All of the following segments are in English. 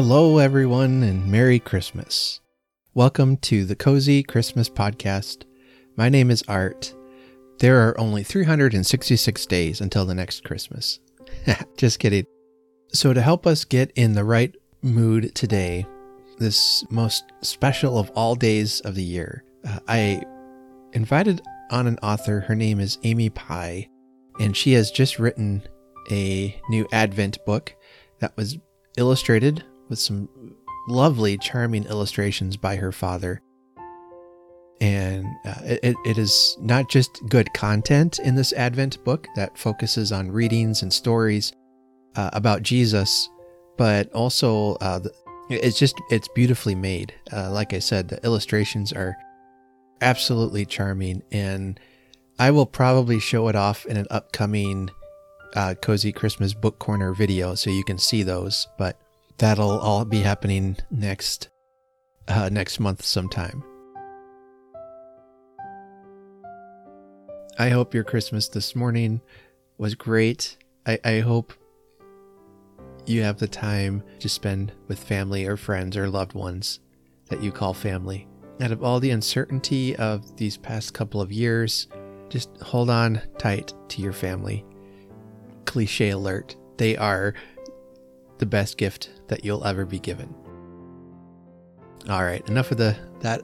Hello, everyone, and Merry Christmas. Welcome to the Cozy Christmas Podcast. My name is Art. There are only 366 days until the next Christmas. Just kidding. So, to help us get in the right mood today, this most special of all days of the year, uh, I invited on an author. Her name is Amy Pye, and she has just written a new Advent book that was illustrated with some lovely, charming illustrations by her father. And uh, it, it is not just good content in this Advent book that focuses on readings and stories uh, about Jesus, but also uh, it's just it's beautifully made. Uh, like I said, the illustrations are absolutely charming, and I will probably show it off in an upcoming uh, cozy Christmas book corner video, so you can see those. But that'll all be happening next uh, next month sometime. I hope your Christmas this morning was great. I, I hope you have the time to spend with family or friends or loved ones that you call family. Out of all the uncertainty of these past couple of years, just hold on tight to your family. Cliche alert, they are the best gift that you'll ever be given. All right, enough of the that.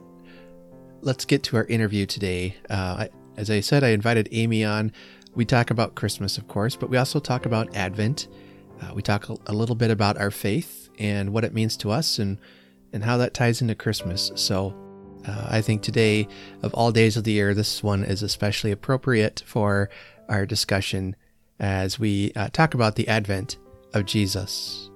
Let's get to our interview today. Uh, as I said, I invited Amy on. We talk about Christmas, of course, but we also talk about Advent. Uh, we talk a little bit about our faith and what it means to us, and and how that ties into Christmas. So, uh, I think today, of all days of the year, this one is especially appropriate for our discussion as we uh, talk about the Advent of Jesus.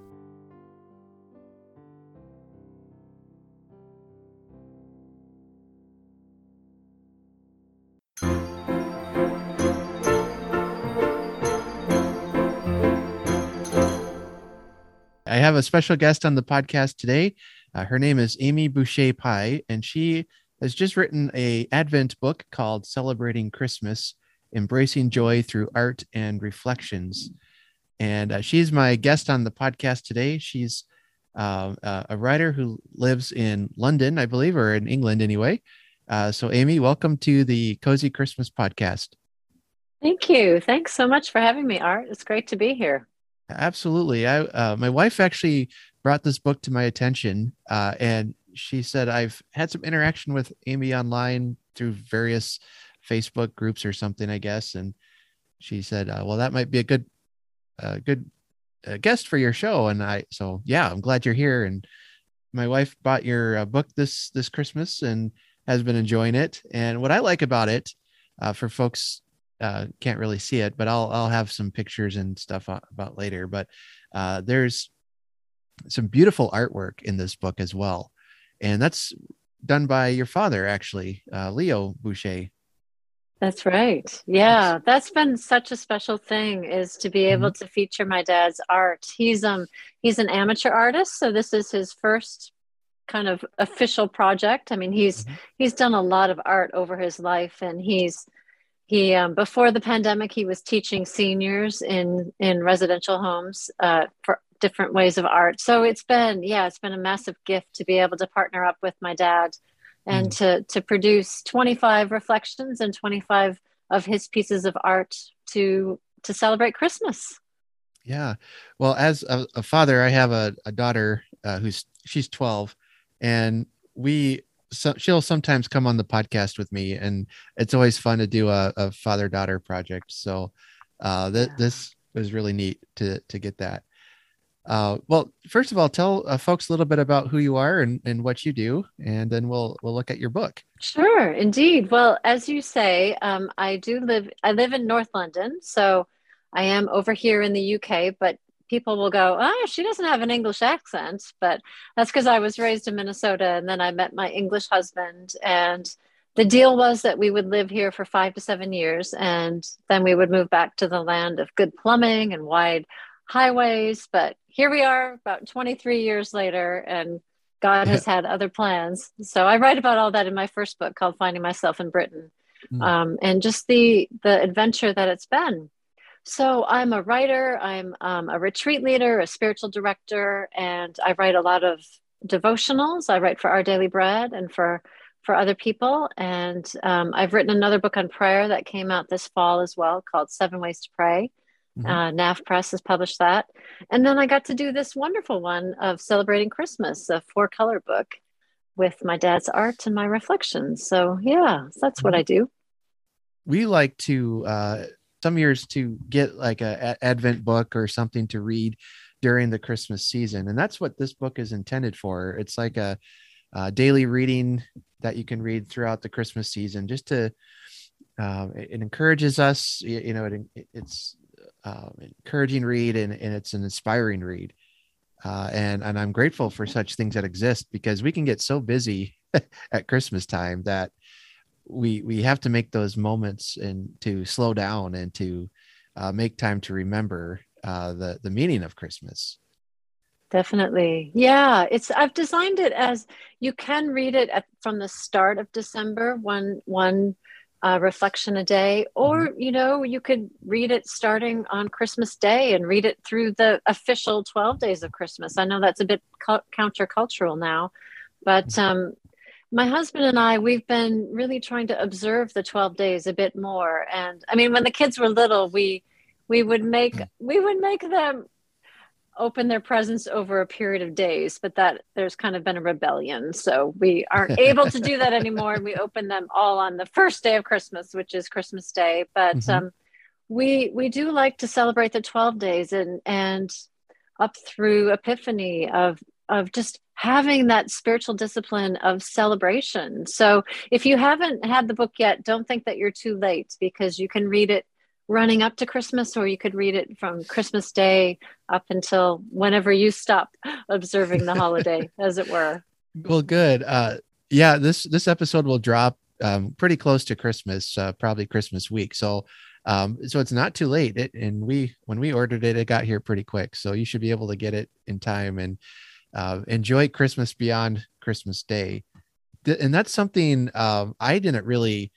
I have a special guest on the podcast today. Uh, her name is Amy Boucher Pye, and she has just written a Advent book called Celebrating Christmas: Embracing Joy Through Art and Reflections. And uh, she's my guest on the podcast today. She's uh, uh a writer who lives in London, I believe, or in England anyway. Uh, so, Amy, welcome to the Cozy Christmas podcast. Thank you. Thanks so much for having me, Art. It's great to be here. Absolutely. I uh, my wife actually brought this book to my attention, uh, and she said I've had some interaction with Amy online through various Facebook groups or something, I guess. And she said, uh, "Well, that might be a good, uh, good uh, guest for your show." And I, so yeah, I'm glad you're here. And my wife bought your uh, book this this Christmas and has been enjoying it. And what I like about it, uh, for folks uh, can't really see it, but I'll I'll have some pictures and stuff about later. But uh, there's some beautiful artwork in this book as well, and that's done by your father actually, uh, Leo Boucher. That's right. Yeah, that's been such a special thing is to be able mm-hmm. to feature my dad's art. He's um he's an amateur artist, so this is his first kind of official project. I mean, he's mm-hmm. he's done a lot of art over his life, and he's he um, before the pandemic he was teaching seniors in in residential homes uh, for different ways of art so it's been yeah it's been a massive gift to be able to partner up with my dad and mm. to to produce 25 reflections and 25 of his pieces of art to to celebrate christmas. Yeah. Well as a, a father i have a, a daughter uh, who's she's 12 and we so she'll sometimes come on the podcast with me and it's always fun to do a, a father daughter project. So uh th- this was really neat to to get that uh well first of all tell uh, folks a little bit about who you are and, and what you do and then we'll we'll look at your book sure indeed well as you say um i do live i live in north london so i am over here in the uk but people will go, oh, she doesn't have an English accent. But that's because I was raised in Minnesota and then I met my English husband. And the deal was that we would live here for five to seven years and then we would move back to the land of good plumbing and wide highways. But here we are about 23 years later and God has had other plans. So I write about all that in my first book called Finding Myself in Britain. Mm. Um, and just the the adventure that it's been So I'm a writer, I'm um, a retreat leader, a spiritual director, and I write a lot of devotionals. I write for Our Daily Bread and for for other people. And um, I've written another book on prayer that came out this fall as well, called Seven Ways to Pray. Mm-hmm. Uh, NavPress has published that. And then I got to do this wonderful one of celebrating Christmas, a four color book with my dad's art and my reflections. So, yeah, that's what mm-hmm. I do. We like to, uh, some years to get like a, a Advent book or something to read during the Christmas season. And that's what this book is intended for. It's like a, a daily reading that you can read throughout the Christmas season just to, uh, it, it, encourages us, you, you know, it, it's uh, encouraging read and, and it's an inspiring read. Uh, and and I'm grateful for such things that exist because we can get so busy at Christmas time that we we have to make those moments and to slow down and to uh, make time to remember uh, the the meaning of Christmas. Definitely, yeah. It's I've designed it as you can read it at, from the start of December, one one uh, reflection a day, or mm-hmm. you know, you could read it starting on Christmas Day and read it through the official 12 days of Christmas. I know that's a bit cu- countercultural now, but mm-hmm. um, my husband and I, we've been really trying to observe the 12 days a bit more. And I mean, when the kids were little, we we would make mm. we would make them open their presents over a period of days, but that there's kind of been a rebellion. So we aren't able to do that anymore. And we open them all on the first day of Christmas, which is Christmas Day. But mm-hmm. um, we we do like to celebrate the 12 days and and up through Epiphany of of just having that spiritual discipline of celebration. So if you haven't had the book yet, don't think that you're too late because you can read it running up to Christmas, or you could read it from Christmas Day up until whenever you stop observing the holiday, as it were. Well, good. Uh, yeah, this this episode will drop um, pretty close to Christmas, uh, probably Christmas week. So, um, so it's not too late. It, and we when we ordered it, it got here pretty quick. So you should be able to get it in time and uh, enjoy Christmas beyond Christmas Day. And that's something um, I didn't really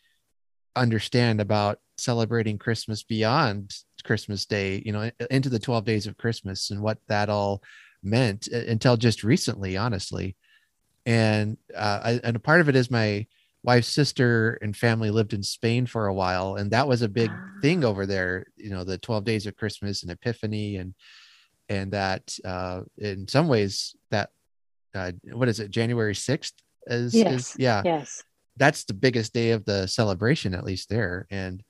understand about celebrating Christmas beyond Christmas Day, you know, into the 12 days of Christmas and what that all meant until just recently, honestly. And uh, I, and a part of it is my wife's sister and family lived in Spain for a while, and that was a big thing over there. You know, the 12 days of Christmas and Epiphany, and and that uh, in some ways that uh, what is it, January 6th? Is, yes. Is, yeah. Yes. That's the biggest day of the celebration, at least there. And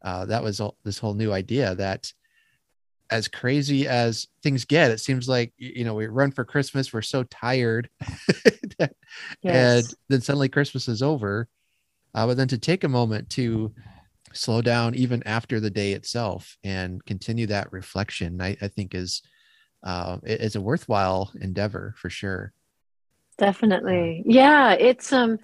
uh, that was all, this whole new idea that as crazy as things get, it seems like you know we run for Christmas, we're so tired, yes. and then suddenly Christmas is over. Uh, but then to take a moment to slow down even after the day itself and continue that reflection, I, I think is uh, is a worthwhile endeavor for sure. Definitely. Yeah, it's um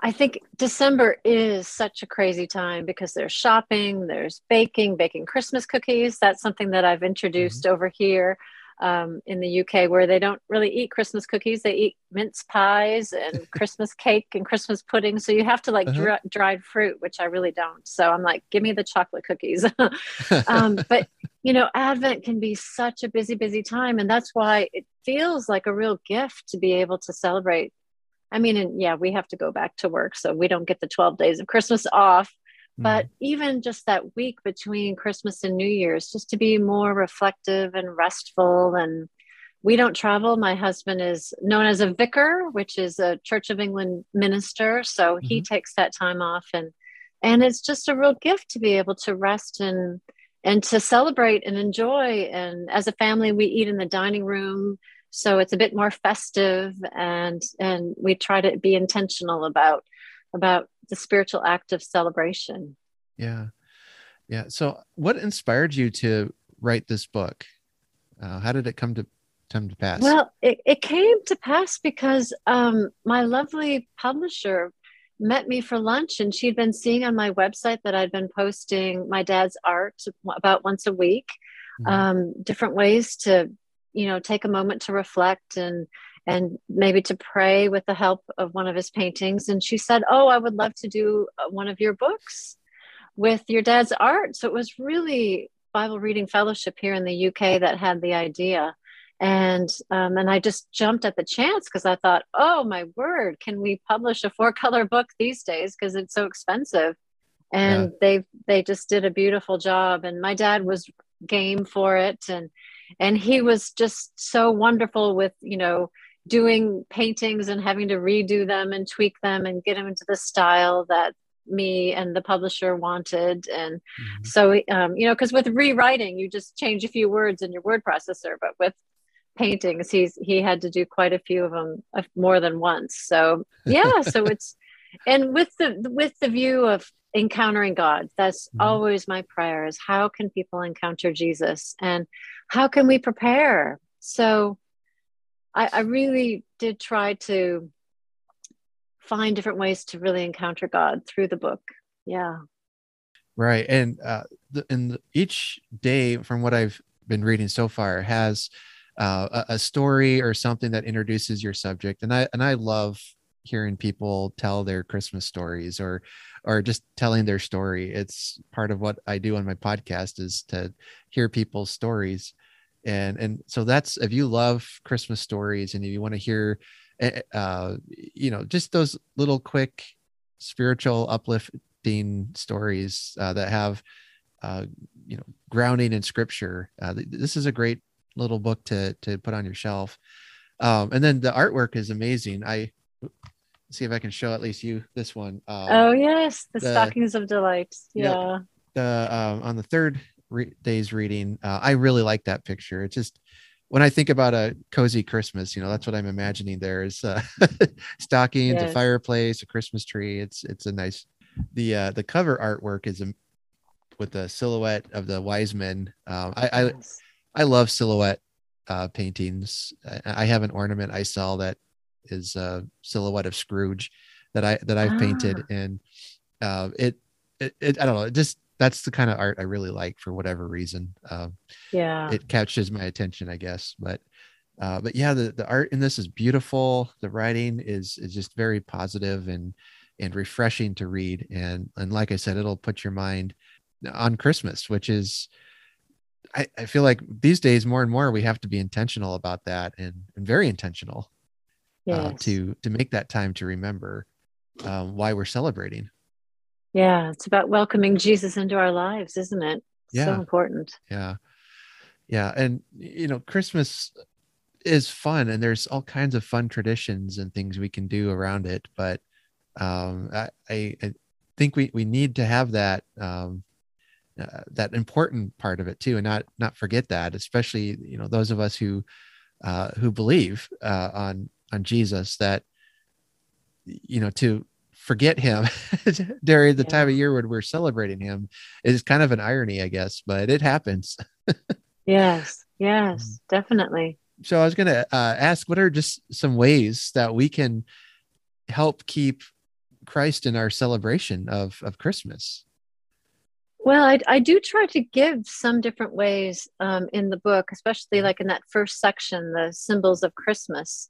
I think December is such a crazy time because there's shopping, there's baking, baking Christmas cookies. That's something that I've introduced mm-hmm. over here um, in the UK where they don't really eat Christmas cookies. They eat mince pies and Christmas cake and Christmas pudding. So you have to like uh-huh. dry, dried fruit, which I really don't. So I'm like, give me the chocolate cookies. um, but you know, Advent can be such a busy, busy time. And that's why it feels like a real gift to be able to celebrate. I mean, and yeah, we have to go back to work. So we don't get the 12 days of Christmas off. But mm-hmm. even just that week between Christmas and New Year's, just to be more reflective and restful. And we don't travel. My husband is known as a vicar, which is a Church of England minister. So mm-hmm. he takes that time off. And and it's just a real gift to be able to rest and and to celebrate and enjoy. And as a family, we eat in the dining room. So it's a bit more festive and and we try to be intentional about about the spiritual act of celebration. Yeah. Yeah. So what inspired you to write this book? Uh, how did it come to come to pass? Well, it, it came to pass because um, my lovely publisher met me for lunch and she'd been seeing on my website that I'd been posting my dad's art about once a week, mm-hmm. um, different ways to, you know, take a moment to reflect and and maybe to pray with the help of one of his paintings. And she said, Oh, I would love to do uh, one of your books with your dad's art. So it was really Bible Reading Fellowship here in the UK that had the idea. And um, and I just jumped at the chance because I thought, oh my word, can we publish a four color book these days because it's so expensive? And yeah. they they just did a beautiful job. And my dad was game for it, and and he was just so wonderful with you know doing paintings and having to redo them and tweak them and get them into the style that me and the publisher wanted and mm-hmm. so um, you know because with rewriting you just change a few words in your word processor but with paintings he's he had to do quite a few of them uh, more than once so yeah so it's and with the with the view of encountering god that's mm-hmm. always my prayer is how can people encounter jesus and how can we prepare so I, I really did try to find different ways to really encounter God through the book. Yeah. Right. And uh, the, and each day, from what I've been reading so far, has uh, a, a, story or something that introduces your subject. And I and I love hearing people tell their Christmas stories or or just telling their story. It's part of what I do on my podcast is to hear people's stories and and so that's if you love christmas stories and if you want to hear eh, eh, uh you know just those little quick spiritual uplifting stories uh, that have uh you know grounding in scripture uh, this is a great little book to to put on your shelf. Um and then the artwork is amazing. I see if i can show at least you this one. Um, oh yes the, the stockings of delights. yeah. the um on the third re- day's reading. Uh, I really like that picture. It's just when I think about a cozy Christmas, you know, that's what I'm imagining. There is uh, stockings, yes. a fireplace, a Christmas tree. It's it's a nice. The uh, the cover artwork is a, with the silhouette of the wise men. Um, I. I I love silhouette uh, paintings. I, I, have an ornament I sell that is a silhouette of Scrooge that I that I've ah. painted, and uh, it, it, it I don't know. It just that's the kind of art I really like for whatever reason. Um, yeah, it catches my attention, I guess. But uh, but yeah, the, the art in this is beautiful. The writing is is just very positive and and refreshing to read. And and like I said, it'll put your mind on Christmas, which is I, I feel like these days more and more we have to be intentional about that and, and very intentional uh, yes. uh, to to make that time to remember um, why we're celebrating. Yeah, it's about welcoming Jesus into our lives, isn't it? Yeah. So important. Yeah. Yeah. And, you know, Christmas is fun and there's all kinds of fun traditions and things we can do around it. But um, I, I, I think we, we need to have that, um, uh, that important part of it too, and not, not forget that, especially, you know, those of us who, uh, who believe uh, on, on Jesus that, you know, to, forget him during the yeah. time of year when we're celebrating him is kind of an irony, I guess, but it happens. yes, yes, mm. definitely. So I was going to uh, ask, what are just some ways that we can help keep Christ in our celebration of of Christmas? Well, I, I do try to give some different ways um, in the book, especially like in that first section, the symbols of Christmas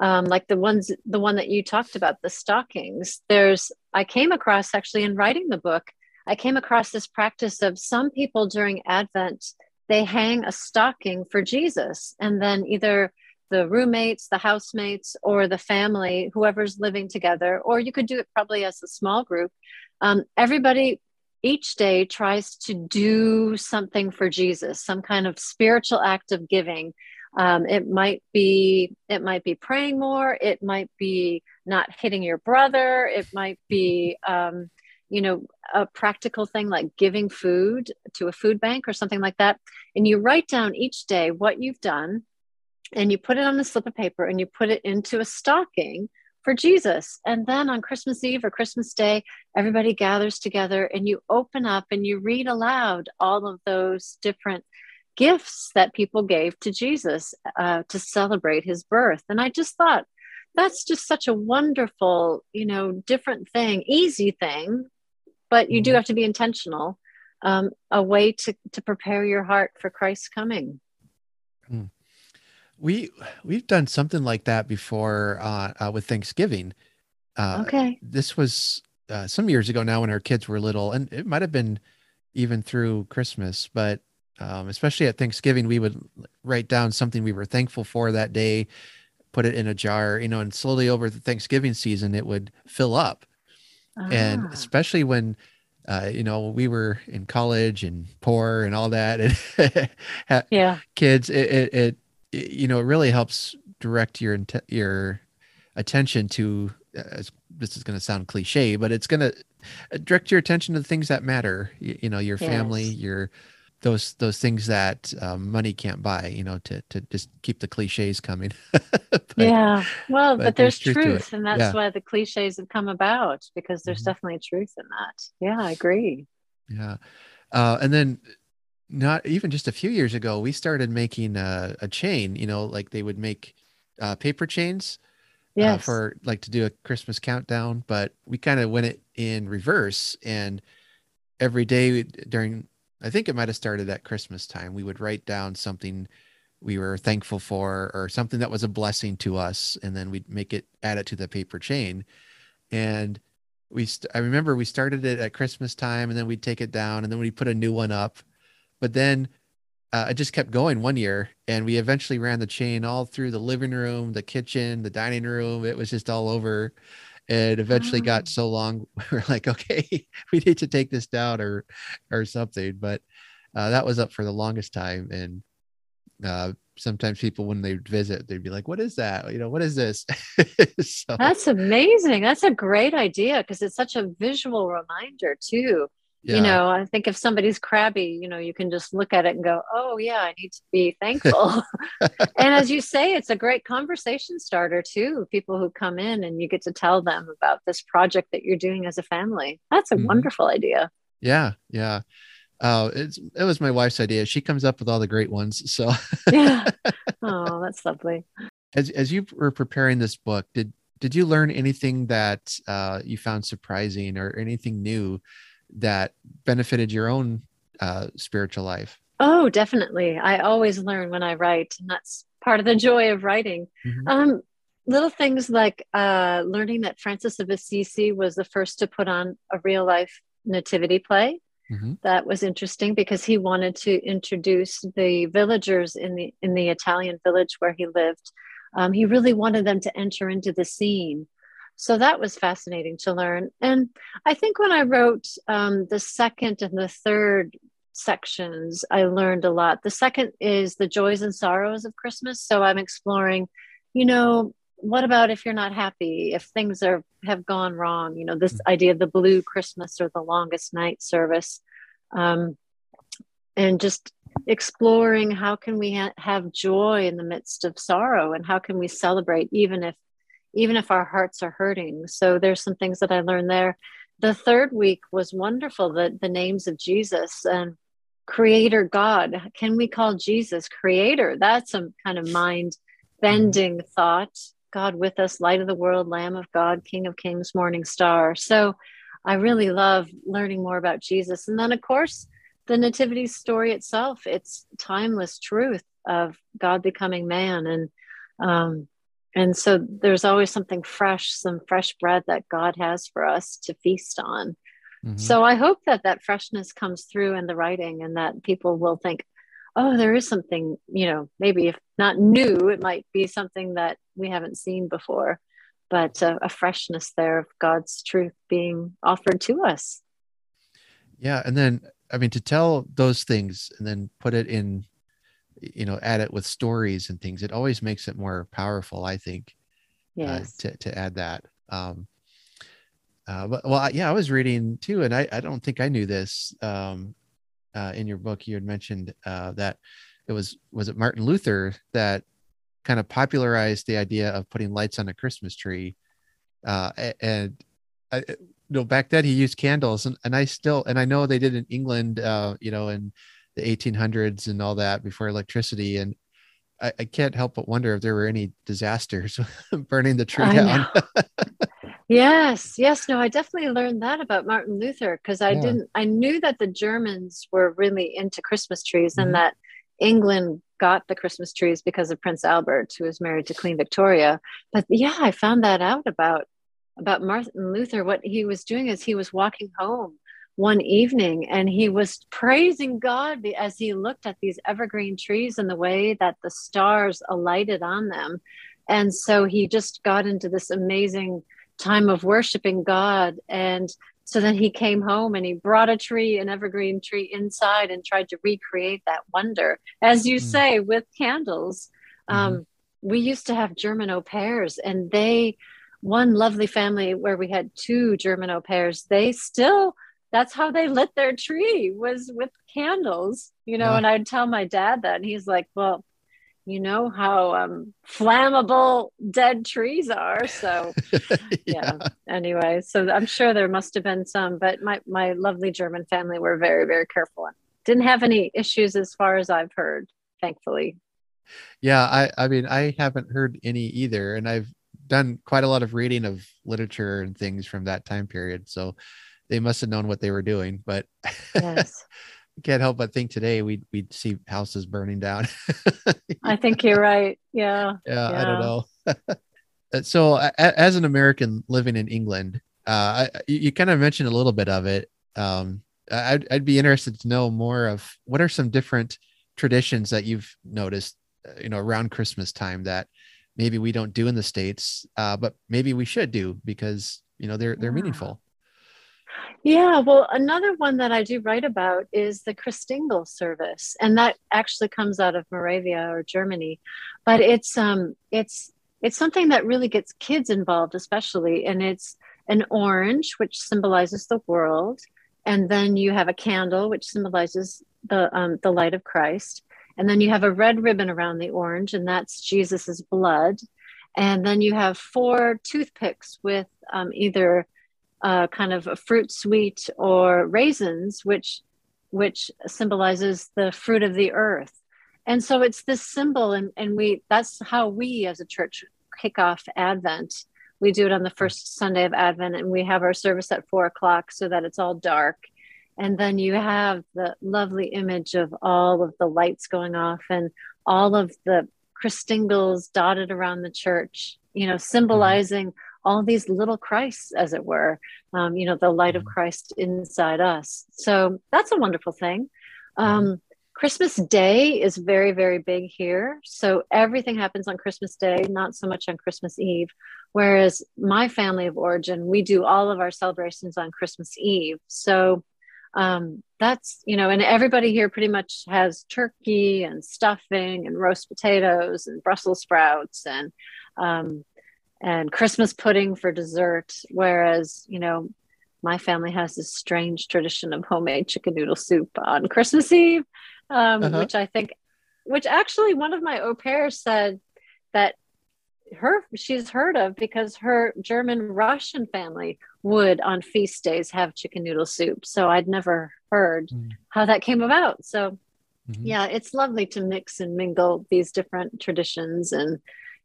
um, like the ones the one that you talked about the stockings there's i came across actually in writing the book i came across this practice of some people during advent they hang a stocking for jesus and then either the roommates the housemates or the family whoever's living together or you could do it probably as a small group um, everybody each day tries to do something for jesus some kind of spiritual act of giving um, it might be it might be praying more. It might be not hitting your brother. It might be um, you know a practical thing like giving food to a food bank or something like that. And you write down each day what you've done and you put it on a slip of paper and you put it into a stocking for Jesus. And then on Christmas Eve or Christmas Day, everybody gathers together and you open up and you read aloud all of those different gifts that people gave to Jesus uh, to celebrate his birth. And I just thought that's just such a wonderful, you know, different thing, easy thing, but you do mm-hmm. have to be intentional. Um, a way to to prepare your heart for Christ's coming. Hmm. We we've done something like that before uh, uh, with Thanksgiving. Uh, okay, this was uh, some years ago now when our kids were little, and it might have been even through Christmas, but um, especially at Thanksgiving, we would write down something we were thankful for that day, put it in a jar, you know, and slowly over the Thanksgiving season, it would fill up. Ah. And especially when, uh, you know, we were in college and poor and all that, and yeah, kids, it, it, it, you know, it really helps direct your your attention to. Uh, this is going to sound cliche, but it's going to uh, direct your attention to the things that matter. You, you know, your family, your those those things that um, money can't buy you know to to just keep the cliches coming but, yeah well but, but there's, there's, truth, truth and that's yeah. why the cliches have come about because there's mm-hmm. definitely truth in that yeah i agree yeah uh, and then not even just a few years ago we started making a, a chain you know like they would make uh, paper chains yes. Uh, for like to do a christmas countdown but we kind of went it in reverse and every day during I think it might have started at Christmas time. We would write down something we were thankful for or something that was a blessing to us and then we'd make it add it to the paper chain. And we st- i remember we started it at christmas time and then we'd take it down and then we'd put a new one up. But then uh, it just kept going one year and we eventually ran the chain all through the living room the kitchen the dining room. It was just all over and eventually got ah. so long we are like okay we need to take this down or or something. But uh, that was up for the longest time and uh, sometimes people when they visit they'd be like what is that? You know what is this? So, that's amazing. That's a great idea because it's such a visual reminder too yeah. you know i think if somebody's crabby you know you can just look at it and go oh yeah i need to be thankful and as you say it's a great conversation starter too people who come in and you get to tell them about this project that you're doing as a family that's a mm-hmm. wonderful idea yeah yeah uh, it's it was my wife's idea. She comes up with all the great ones. So yeah. Oh, that's lovely. As as you were preparing this book, did did you learn anything that uh, you found surprising or anything new that benefited your own uh, spiritual life? Oh, definitely. I always learn when I write, and that's part of the joy of writing. Mm-hmm. Um, little things like uh, learning that Francis of Assisi was the first to put on a real life nativity play. Mm-hmm. That was interesting because he wanted to introduce the villagers in the in the Italian village where he lived. Um, he really wanted them to enter into the scene so that was fascinating to learn. And I think when I wrote um, the second and the third sections, I learned a lot. The second is the joys and sorrows of Christmas. So I'm exploring, you know, what about if you're not happy, if things are have gone wrong? You know, this mm-hmm. idea of the blue Christmas or the longest night service, um, and just exploring how can we ha- have joy in the midst of sorrow, and how can we celebrate even if even if our hearts are hurting. So there's some things that I learned there. The third week was wonderful, the, the names of Jesus and creator God. Can we call Jesus creator? That's some kind of mind bending thought. God with us, light of the world, Lamb of God, King of Kings, Morning Star. So I really love learning more about Jesus. And then, of course, the Nativity story itself, it's timeless truth of God becoming man. And um, and so there's always something fresh some fresh bread that god has for us to feast on mm-hmm. so i hope that that freshness comes through in the writing and that people will think oh there is something you know maybe if not new it might be something that we haven't seen before but uh, a freshness there of god's truth being offered to us yeah and then i mean to tell those things and then put it in you know add it with stories and things it always makes it more powerful i think uh, yes. uh, to, to add that um uh, but well yeah i was reading too and i, I don't think i knew this um uh, in your book you had mentioned uh, that it was was it martin luther that kind of popularized the idea of putting lights on a christmas tree uh, and I, you know back then he used candles and, and i still and i know they did in england uh, you know and the 1800s and all that before electricity. And I, I can't help but wonder if there were any disasters burning the tree I down. yes yes. No i definitely learned that about martin luther because i yeah. didn't i knew that the germans were really into christmas trees mm-hmm. and that england got the christmas trees because of prince albert who was married to queen victoria. But yeah i found that out about about martin luther. What he was doing is he was walking home one evening and he was praising God as he looked at these evergreen trees and the way that the stars alighted on them. And so he just got into this amazing time of worshiping God. And so then he came home and he brought a tree, an evergreen tree inside and tried to recreate that wonder. As you mm. say, with candles. Mm-hmm. Um, we used to have German au pairs and they, one lovely family where we had two German au pairs, they still that's how they lit their tree was with candles you know yeah. and i'd tell my dad that and he's like well you know how um, flammable dead trees are so yeah. yeah. anyway so i'm sure there must have been some but my, my lovely german family were very very careful and didn't have any issues as far as i've heard thankfully yeah i i mean i haven't heard any either and i've done quite a lot of reading of literature and things from that time period so they must have known what they were doing. But yes. can't help but think today we'd we'd see houses burning down. I think you're right. Yeah. Yeah, yeah. I don't know. Uh, so, as an American living in England, uh, I, you kind of mentioned a little bit of it. Um, I'd, I'd be interested to know more of what are some different traditions that you've noticed, uh, you know, around Christmas time that maybe we don't do in the states, uh, but maybe we should do because you know they're they're yeah. meaningful. Yeah, well, another one that I do write about is the Christingle service, and that actually comes out of Moravia or Germany, but it's um it's it's something that really gets kids involved, especially, and it's an orange which symbolizes the world, and then you have a candle which symbolizes the um, the light of Christ, and then you have a red ribbon around the orange, and that's Jesus's blood, and then you have four toothpicks with um, either uh, kind of a fruit sweet or raisins, which which symbolizes the fruit of the earth. And so it's this symbol, and, and we that's how we as a church kick off Advent. We do it on the first Sunday of Advent, and we have our service at four o'clock so that it's all dark. And then you have the lovely image of all of the lights going off and all of the Christingles dotted around the church, you know, symbolizing mm-hmm all these little Christs, as it were, um, you know, the light of mm-hmm. Christ inside us. So that's a wonderful thing. Mm-hmm. Um, Christmas Day is very, very big here. So everything happens on Christmas Day, not so much on Christmas Eve. Whereas my family of origin, we do all of our celebrations on Christmas Eve. So um, that's, you know, and everybody here pretty much has turkey and stuffing and roast potatoes and Brussels sprouts and um, and Christmas pudding for dessert. Whereas, you know, my family has this strange tradition of homemade chicken noodle soup on Christmas Eve, um, uh-huh. which I think, which actually one of my au pairs said that her she's heard of because her German Russian family would on feast days have chicken noodle soup. So I'd never heard mm. how that came about. So mm-hmm. yeah, it's lovely to mix and mingle these different traditions and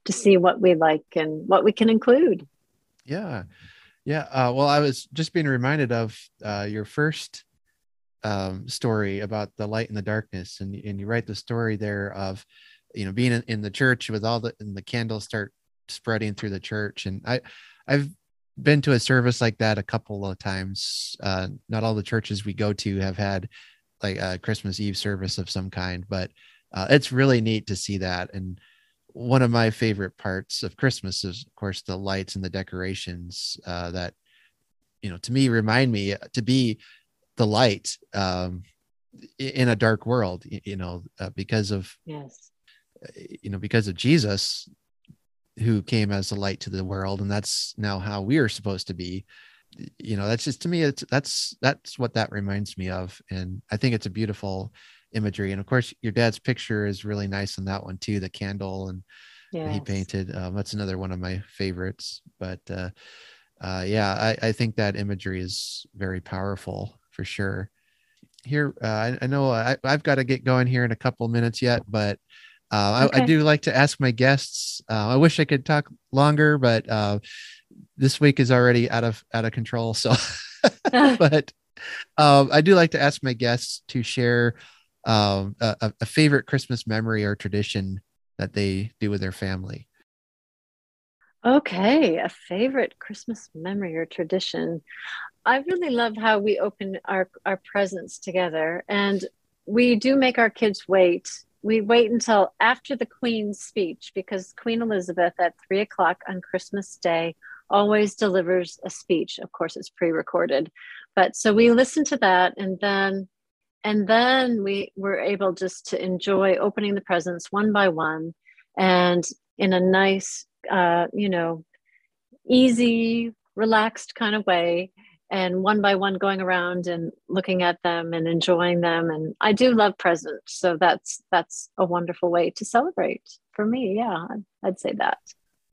to see what we like and what we can include. Yeah. Yeah. Uh, well, I was just being reminded of uh, your first um, story about the light and the darkness. And, and you write the story there of, you know, being in, in the church with all the, and the candles start spreading through the church. And I, I've been to a service like that a couple of times. Uh, not all the churches we go to have had like a Christmas Eve service of some kind, but uh, it's really neat to see that. And, one of my favorite parts of Christmas is, of course, the lights and the decorations uh, that, you know, to me remind me uh, to be the light um, in a dark world. You know, uh, because of yes, uh, you know, because of Jesus, who came as a light to the world, and that's now how we are supposed to be. You know, that's just to me, it's that's that's what that reminds me of, and I think it's a beautiful imagery. And of course, your dad's picture is really nice on that one too. The candle and yes. he painted. Um, that's another one of my favorites. But uh, uh, yeah, I, I think that imagery is very powerful for sure. Here, uh, I, I, know I, have got to get going here in a couple minutes yet, but uh, okay. I, I, do like to ask my guests. Uh, I wish I could talk longer, but uh, this week is already out of out of control. So, but um, I do like to ask my guests to share um, a, a favorite Christmas memory or tradition that they do with their family? Okay, a favorite Christmas memory or tradition. I really love how we open our, our presents together. And we do make our kids wait. We wait until after the Queen's speech because Queen Elizabeth at three o'clock on Christmas Day always delivers a speech. Of course, it's pre recorded. But so we listen to that and then and then we were able just to enjoy opening the presents one by one and in a nice uh, you know easy relaxed kind of way and one by one going around and looking at them and enjoying them. And i do love presents so that's that's a wonderful way to celebrate for me. Yeah i'd say that.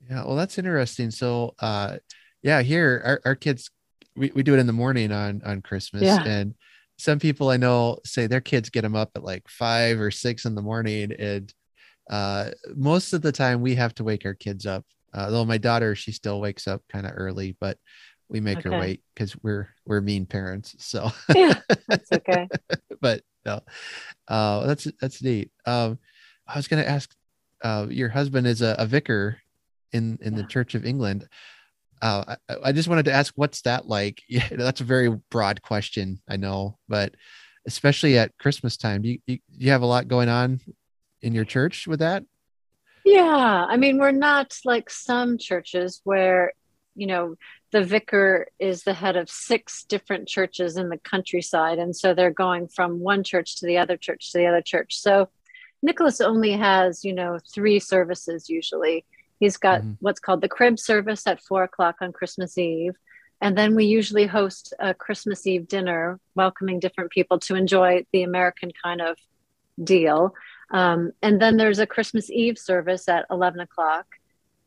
Yeah well that's interesting. So uh yeah here our, our kids we, we do it in the morning on on christmas yeah. and some people i know say their kids get them up at like five or six in the morning and uh most of the time we have to wake our kids up uh, though my daughter she still wakes up kind of early but we make okay. her wait because we're we're mean parents so yeah that's okay but no uh that's that's neat um i was gonna ask uh your husband is a, a vicar in in yeah. the church of england uh I, I, just wanted to ask what's that like yeah that's a very broad question i know but especially at christmas time you, you, you have a lot going on in your church with that yeah i mean we're not like some churches where you know the vicar is the head of six different churches in the countryside. And so they're going from one church to the other church to the other church. So Nicholas only has, you know, three services usually. He's got mm-hmm. what's called the crib service at four o'clock on Christmas Eve. And then we usually host a Christmas Eve dinner, welcoming different people to enjoy the American kind of deal. Um, and then there's a Christmas Eve service at 11 o'clock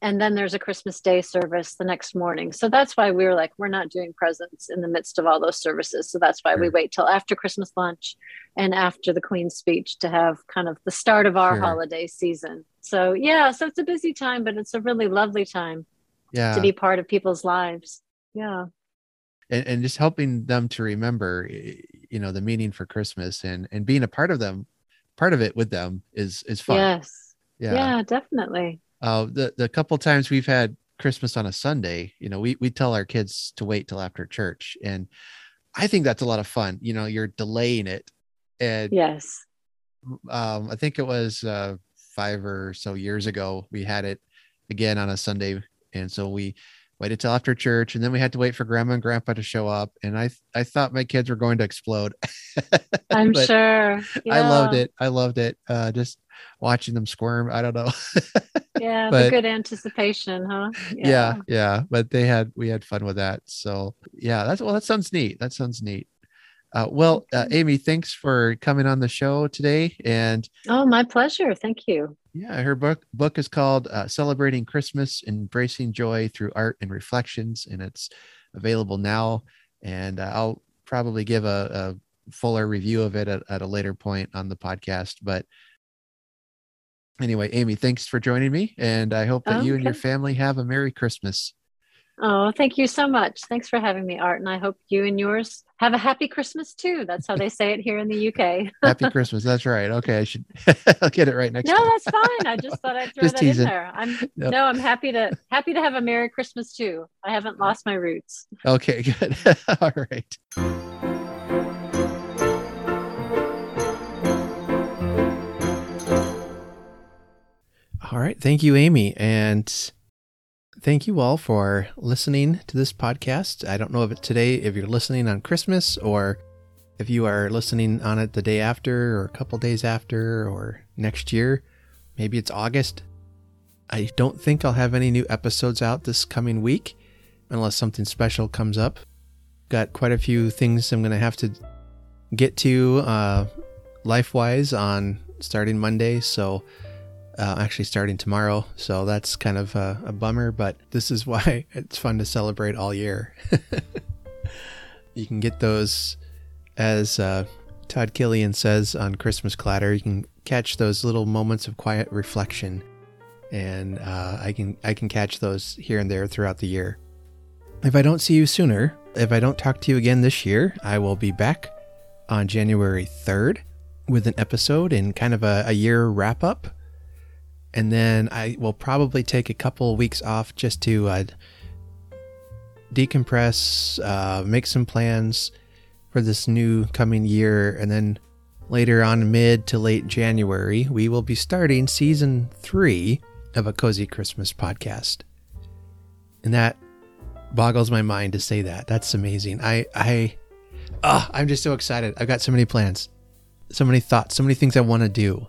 and then there's a christmas day service the next morning. So that's why we were like we're not doing presents in the midst of all those services. So that's why sure. we hmm. wait till after christmas lunch and after the queen's speech to have kind of the start of our sure. holiday season. So yeah so it's a busy time but it's a really lovely time yeah. to be part of people's lives. Yeah. And, and just helping them to remember you know the meaning for christmas and and being a part of them part of it with them is is fun. Yes. Yeah. Yeah definitely uh, the the couple times we've had Christmas on a Sunday, you know, we we tell our kids to wait till after church, and I think that's a lot of fun. You know, you're delaying it, and yes, um, I think it was uh, five or so years ago we had it again on a Sunday, and so we waited till after church and then we had to wait for grandma and grandpa to show up. And i i thought my kids were going to explode. I'm sure. Yeah. i loved it. I loved it. Uh, just watching them squirm i don't know yeah but, the good anticipation huh yeah. yeah yeah but they had we had fun with that so yeah that's well that sounds neat that sounds neat uh, well, uh, Amy, thanks for coming on the show today. And oh, my pleasure. Thank you. Yeah, her book book is called uh, "Celebrating Christmas: Embracing Joy Through Art and Reflections," and it's available now. And uh, I'll probably give a, a fuller review of it at, at, a later point on the podcast. But anyway, Amy, thanks for joining me, and I hope that okay. you and your family have a Merry Christmas. Oh, thank you so much. Thanks for having me, Art. And I hope you and yours have a happy Christmas too. That's how they say it here in the UK. happy Christmas. That's right. Okay. I should I'll get it right next no, time. that's fine. I just thought I'd throw just that teasing. in there. I'm no, I'm happy to happy to have a Merry Christmas too. I haven't lost my roots. Okay, good. All right. All right. Thank you, Amy. And thank you all for listening to this podcast. I don't know if it today, if you're listening on Christmas or if you are listening on it the day after or a couple days after or next year. Maybe it's August. I don't think I'll have any new episodes out this coming week unless something special comes up. Got quite a few things I'm going to have to get to uh, life wise on starting Monday. So, uh, actually starting tomorrow. So that's kind of a, a, bummer, but this is why it's fun to celebrate all year. you can get those, as uh, Todd Killian says on Christmas Clatter, you can catch those little moments of quiet reflection. And uh, I can I can catch those here and there throughout the year. If I don't see you sooner, if I don't talk to you again this year, I will be back on January 3rd with an episode and kind of a, a year wrap up and then I will probably take a couple of weeks off just to uh, decompress, uh, make some plans for this new coming year, and then later on, mid to late January, we will be starting season three of a Cozy Christmas podcast. And that boggles my mind to say that. That's amazing. I, I, oh, I'm just so excited. I've got so many plans, so many thoughts, so many things I want to do.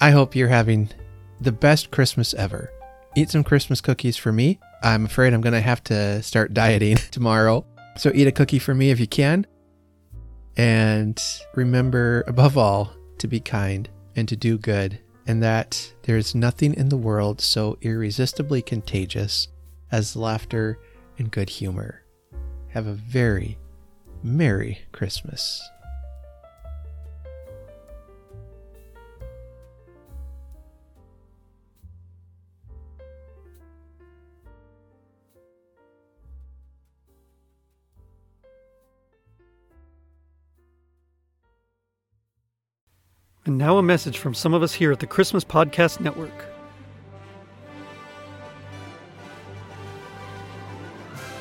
I hope you're having the best Christmas ever. Eat some Christmas cookies for me. I'm afraid I'm going to have to start dieting tomorrow. So eat a cookie for me if you can. And remember, above all, to be kind and to do good, and that there is nothing in the world so irresistibly contagious as laughter and good humor. Have a very Merry Christmas. And now a message from some of us here at the Christmas Podcast Network.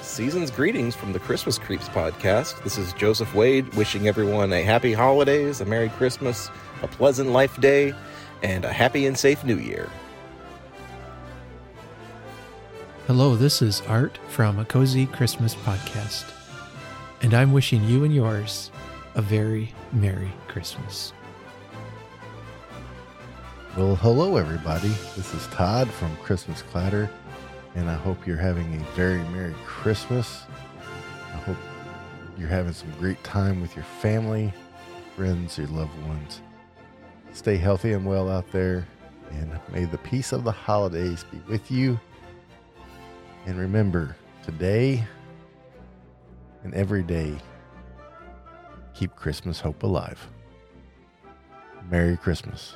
Season's greetings from the Christmas Creeps podcast. This is Joseph Wade wishing everyone a happy holidays, a Merry Christmas, a pleasant life day, and a happy and safe new year. Hello, this is Art from a Cozy Christmas podcast, and I'm wishing you and yours a very Merry Christmas. Well, hello, everybody. This is Todd from Christmas Clatter, and I hope you're having a very Merry Christmas. I hope you're having some great time with your family, friends, your loved ones. Stay healthy and well out there, and may the peace of the holidays be with you. And remember, today and every day, keep Christmas hope alive. Merry Christmas.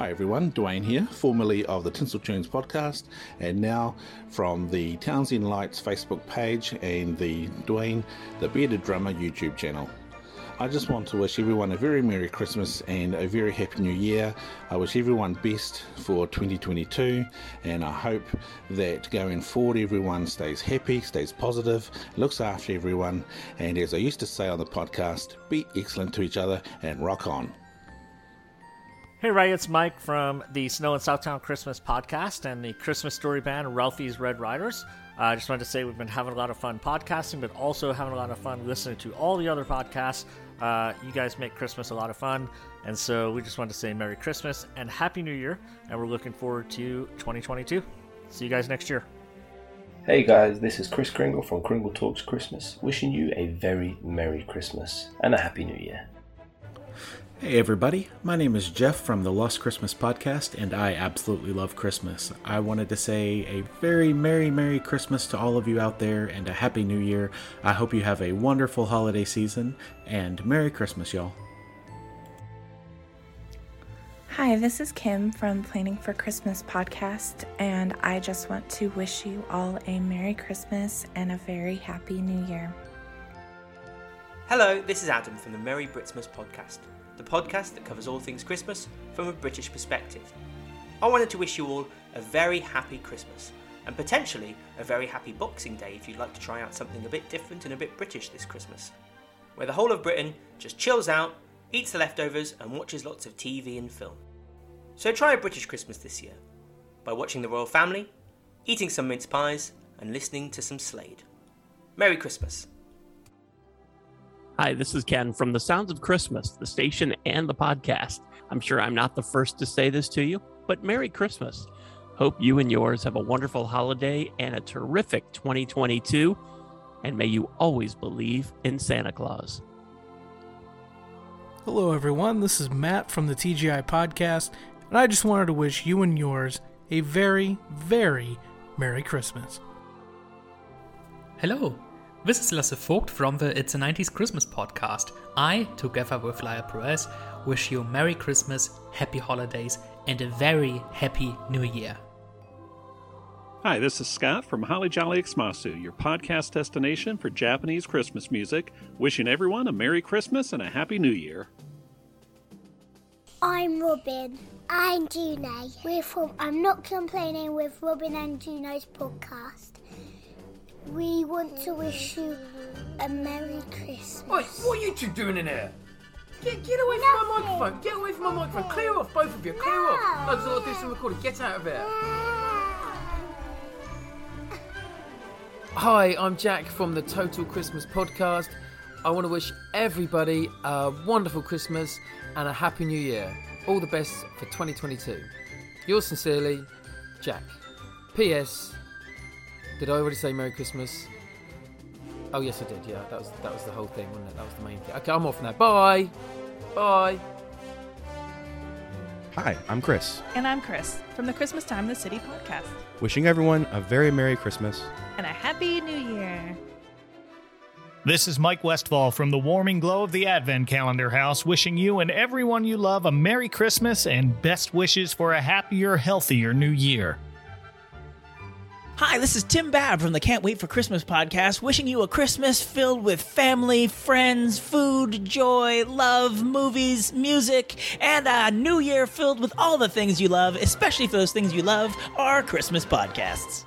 Hi everyone, Dwayne here, formerly of the Tinsel Tunes podcast, and now from the Townsend Lights Facebook page and the Dwayne the Bearded Drummer YouTube channel. I just want to wish everyone a very Merry Christmas and a very Happy New Year. I wish everyone best for 2022, and I hope that going forward everyone stays happy, stays positive, looks after everyone, and as I used to say on the podcast, be excellent to each other and rock on. Hey Ray, it's Mike from the Snow and Southtown Christmas podcast and the Christmas story band Ralphie's Red Riders. Uh, I just wanted to say we've been having a lot of fun podcasting, but also having a lot of fun listening to all the other podcasts. Uh, you guys make Christmas a lot of fun, and so we just wanted to say Merry Christmas and Happy New Year, and we're looking forward to 2022. See you guys next year. Hey guys, this is Chris Kringle from Kringle Talks Christmas, wishing you a very Merry Christmas and a Happy New Year. Hey everybody, my name is Jeff from the Lost Christmas podcast, and I absolutely love Christmas. I wanted to say a very Merry, Merry Christmas to all of you out there and a Happy New Year. I hope you have a wonderful holiday season, and Merry Christmas, y'all. Hi, this is Kim from Planning for Christmas podcast, and I just want to wish you all a Merry Christmas and a very Happy New Year. Hello, this is Adam from the Merry Britsmas podcast the podcast that covers all things Christmas from a British perspective. I wanted to wish you all a very happy Christmas and potentially a very happy Boxing Day if you'd like to try out something a bit different and a bit British this Christmas, where the whole of Britain just chills out, eats the leftovers, and watches lots of TV and film. So try a British Christmas this year by watching the royal family, eating some mince pies, and listening to some Slade. Merry Christmas! Hi, this is Ken from The Sounds of Christmas, the station and the podcast. I'm sure I'm not the first to say this to you, but Merry Christmas. Hope you and yours have a wonderful holiday and a terrific 2022, and may you always believe in Santa Claus. Hello, everyone. This is Matt from the TGI Podcast, and I just wanted to wish you and yours a very, very Merry Christmas. Hello, this is Lasse Vogt from the It's a 90s Christmas podcast. I, together with Lyle Perez, wish you a Merry Christmas, Happy Holidays, and a very Happy New Year. Hi, this is Scott from Holly Jolly Xmasu, your podcast destination for Japanese Christmas music, wishing everyone a Merry Christmas and a Happy New Year. I'm Robin. I'm Juno. We're from I'm Not Complaining with Robin and Juno's podcast. We want to wish you a Merry Christmas. Oi, what are you two doing in here? Get, get away from my microphone. Get away from my microphone. Clear off, both of you. Clear off. No, I'll do some recording. Get out of here. Hi, I'm Jack from the Total Christmas Podcast. I want to wish everybody a wonderful Christmas and a Happy New Year. All the best for 2022. Yours sincerely, Jack. P.S. Did I already say Merry Christmas? Oh yes, I did. Yeah, that was that was the whole thing, wasn't it? That was the main thing. Okay, I'm off now. Bye. Bye. Hi, I'm Chris, And I'm Chris from the Christmas Time in the City podcast. wishing everyone a very Merry Christmas. And a Happy New Year. This is Mike Westfall from the warming glow of the Advent Calendar House, wishing you and everyone you love a Merry Christmas and best wishes for a happier, healthier new year. Hi, this is Tim Babb from the Can't Wait for Christmas podcast, wishing you a Christmas filled with family, friends, food, joy, love, movies, music, and a new year filled with all the things you love, especially for those things you love are Christmas podcasts.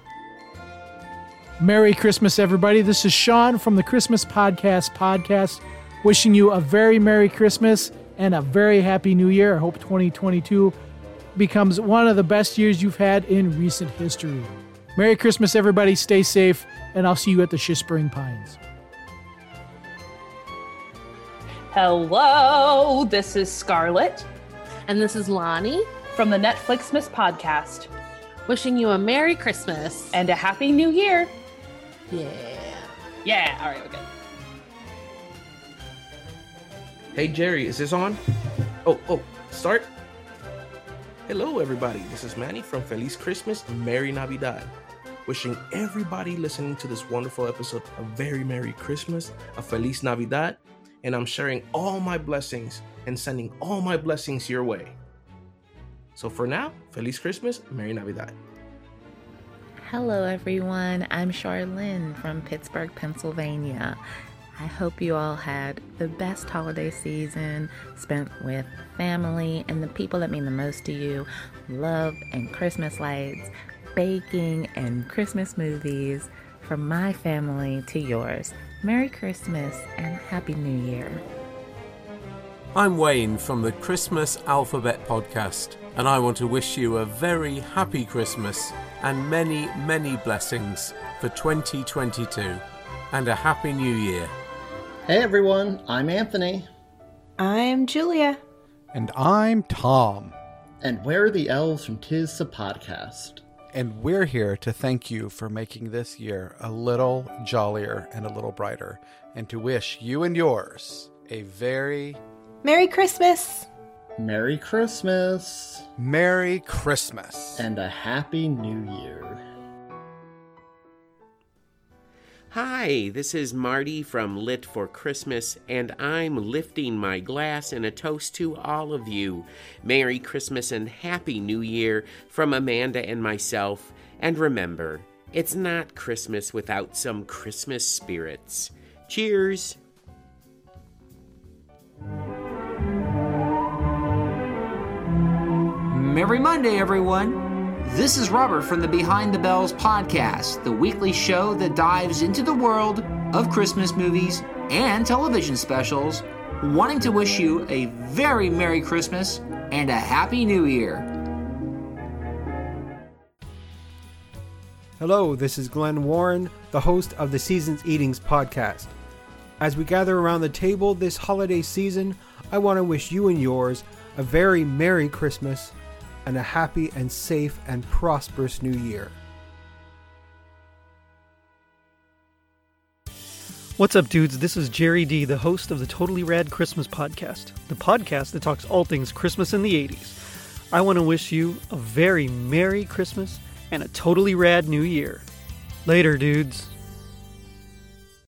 Merry Christmas, everybody. This is Sean from the Christmas Podcast Podcast, wishing you a very Merry Christmas and a very Happy New Year. I hope 2022 becomes one of the best years you've had in recent history. Merry Christmas, everybody. Stay safe, and I'll see you at the Shispring Pines. Hello, this is Scarlett. And this is Lonnie from the Netflix Miss podcast. Wishing you a Merry Christmas and a Happy New Year. Yeah. Yeah, all right, we're good. Hey Jerry, is this on? Oh, oh, start. Hello everybody, this is Manny from Feliz Christmas and Merry Navidad. Wishing everybody listening to this wonderful episode a very Merry Christmas, a Feliz Navidad, and I'm sharing all my blessings and sending all my blessings your way. So for now, Feliz Christmas, Merry Navidad. Hello, everyone. I'm Charlene from Pittsburgh, Pennsylvania. I hope you all had the best holiday season spent with family and the people that mean the most to you, love and Christmas lights, baking and Christmas movies. From my family to yours, Merry Christmas and Happy New Year. I'm Wayne from the Christmas Alphabet Podcast, and I want to wish you a very happy Christmas and many, many blessings for 2022 and a happy new year. Hey everyone, I'm Anthony. I'm Julia. And I'm Tom. And we're the elves from Tis the Podcast. And we're here to thank you for making this year a little jollier and a little brighter, and to wish you and yours a very Merry Christmas. Merry Christmas. Merry Christmas. And a Happy New Year. Hi, this is Marty from Lit for Christmas, and I'm lifting my glass in a toast to all of you. Merry Christmas and Happy New Year from Amanda and myself. And remember, it's not Christmas without some Christmas spirits. Cheers! Merry Monday, everyone. This is Robert from the Behind the Bells podcast, the weekly show that dives into the world of Christmas movies and television specials, wanting to wish you a very Merry Christmas and a Happy New Year. Hello, this is Glenn Warren, the host of the Seasons Eatings podcast. As we gather around the table this holiday season, I want to wish you and yours a very Merry Christmas and a happy and safe and prosperous new year. What's up, dudes? This is Jerry D, the host of the Totally Rad Christmas podcast, the podcast that talks all things Christmas in the 80s. I want to wish you a very Merry Christmas and a totally rad new year. Later, dudes.